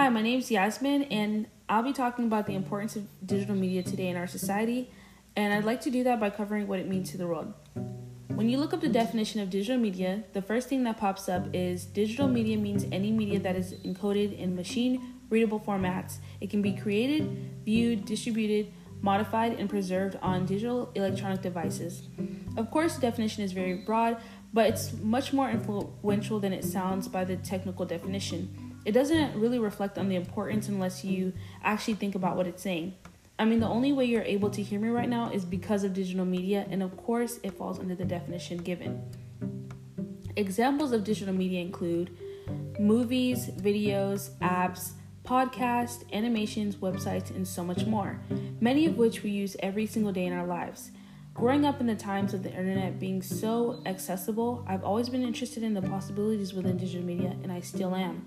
Hi, my name is Yasmin, and I'll be talking about the importance of digital media today in our society, and I'd like to do that by covering what it means to the world. When you look up the definition of digital media, the first thing that pops up is digital media means any media that is encoded in machine readable formats. It can be created, viewed, distributed, modified, and preserved on digital electronic devices. Of course, the definition is very broad, but it's much more influential than it sounds by the technical definition. It doesn't really reflect on the importance unless you actually think about what it's saying. I mean, the only way you're able to hear me right now is because of digital media, and of course, it falls under the definition given. Examples of digital media include movies, videos, apps, podcasts, animations, websites, and so much more, many of which we use every single day in our lives. Growing up in the times of the internet being so accessible, I've always been interested in the possibilities within digital media, and I still am.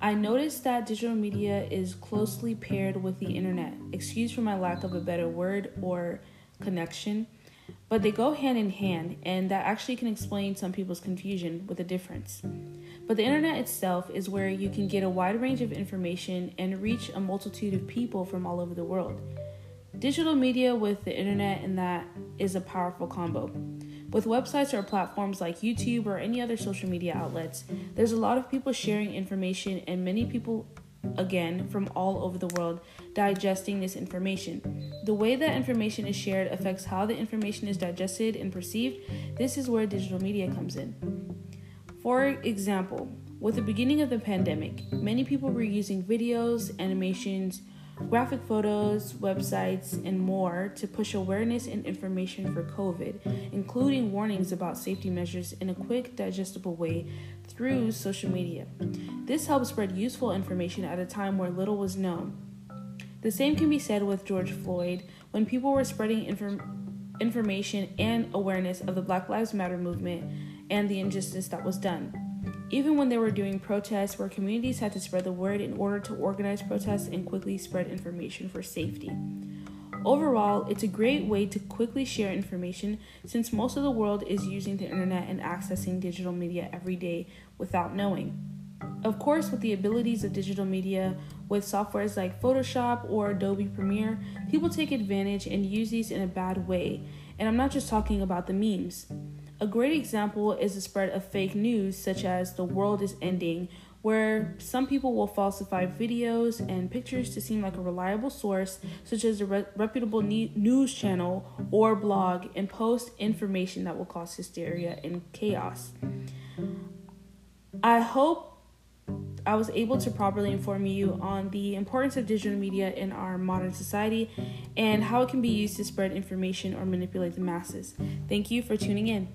I noticed that digital media is closely paired with the internet. Excuse for my lack of a better word or connection, but they go hand in hand, and that actually can explain some people's confusion with the difference. But the internet itself is where you can get a wide range of information and reach a multitude of people from all over the world. Digital media with the internet and that is a powerful combo. With websites or platforms like YouTube or any other social media outlets, there's a lot of people sharing information and many people again from all over the world digesting this information. The way that information is shared affects how the information is digested and perceived. This is where digital media comes in. For example, with the beginning of the pandemic, many people were using videos, animations, graphic photos, websites, and more to push awareness and information for COVID, including warnings about safety measures in a quick, digestible way through social media. This helped spread useful information at a time where little was known. The same can be said with George Floyd when people were spreading inform- information and awareness of the Black Lives Matter movement and the injustice that was done. Even when they were doing protests where communities had to spread the word in order to organize protests and quickly spread information for safety. Overall, it's a great way to quickly share information since most of the world is using the internet and accessing digital media every day without knowing. Of course, with the abilities of digital media, with softwares like Photoshop or Adobe Premiere, people take advantage and use these in a bad way. And I'm not just talking about the memes. A great example is the spread of fake news, such as the world is ending, where some people will falsify videos and pictures to seem like a reliable source, such as a re- reputable ne- news channel or blog, and post information that will cause hysteria and chaos. I hope I was able to properly inform you on the importance of digital media in our modern society and how it can be used to spread information or manipulate the masses. Thank you for tuning in.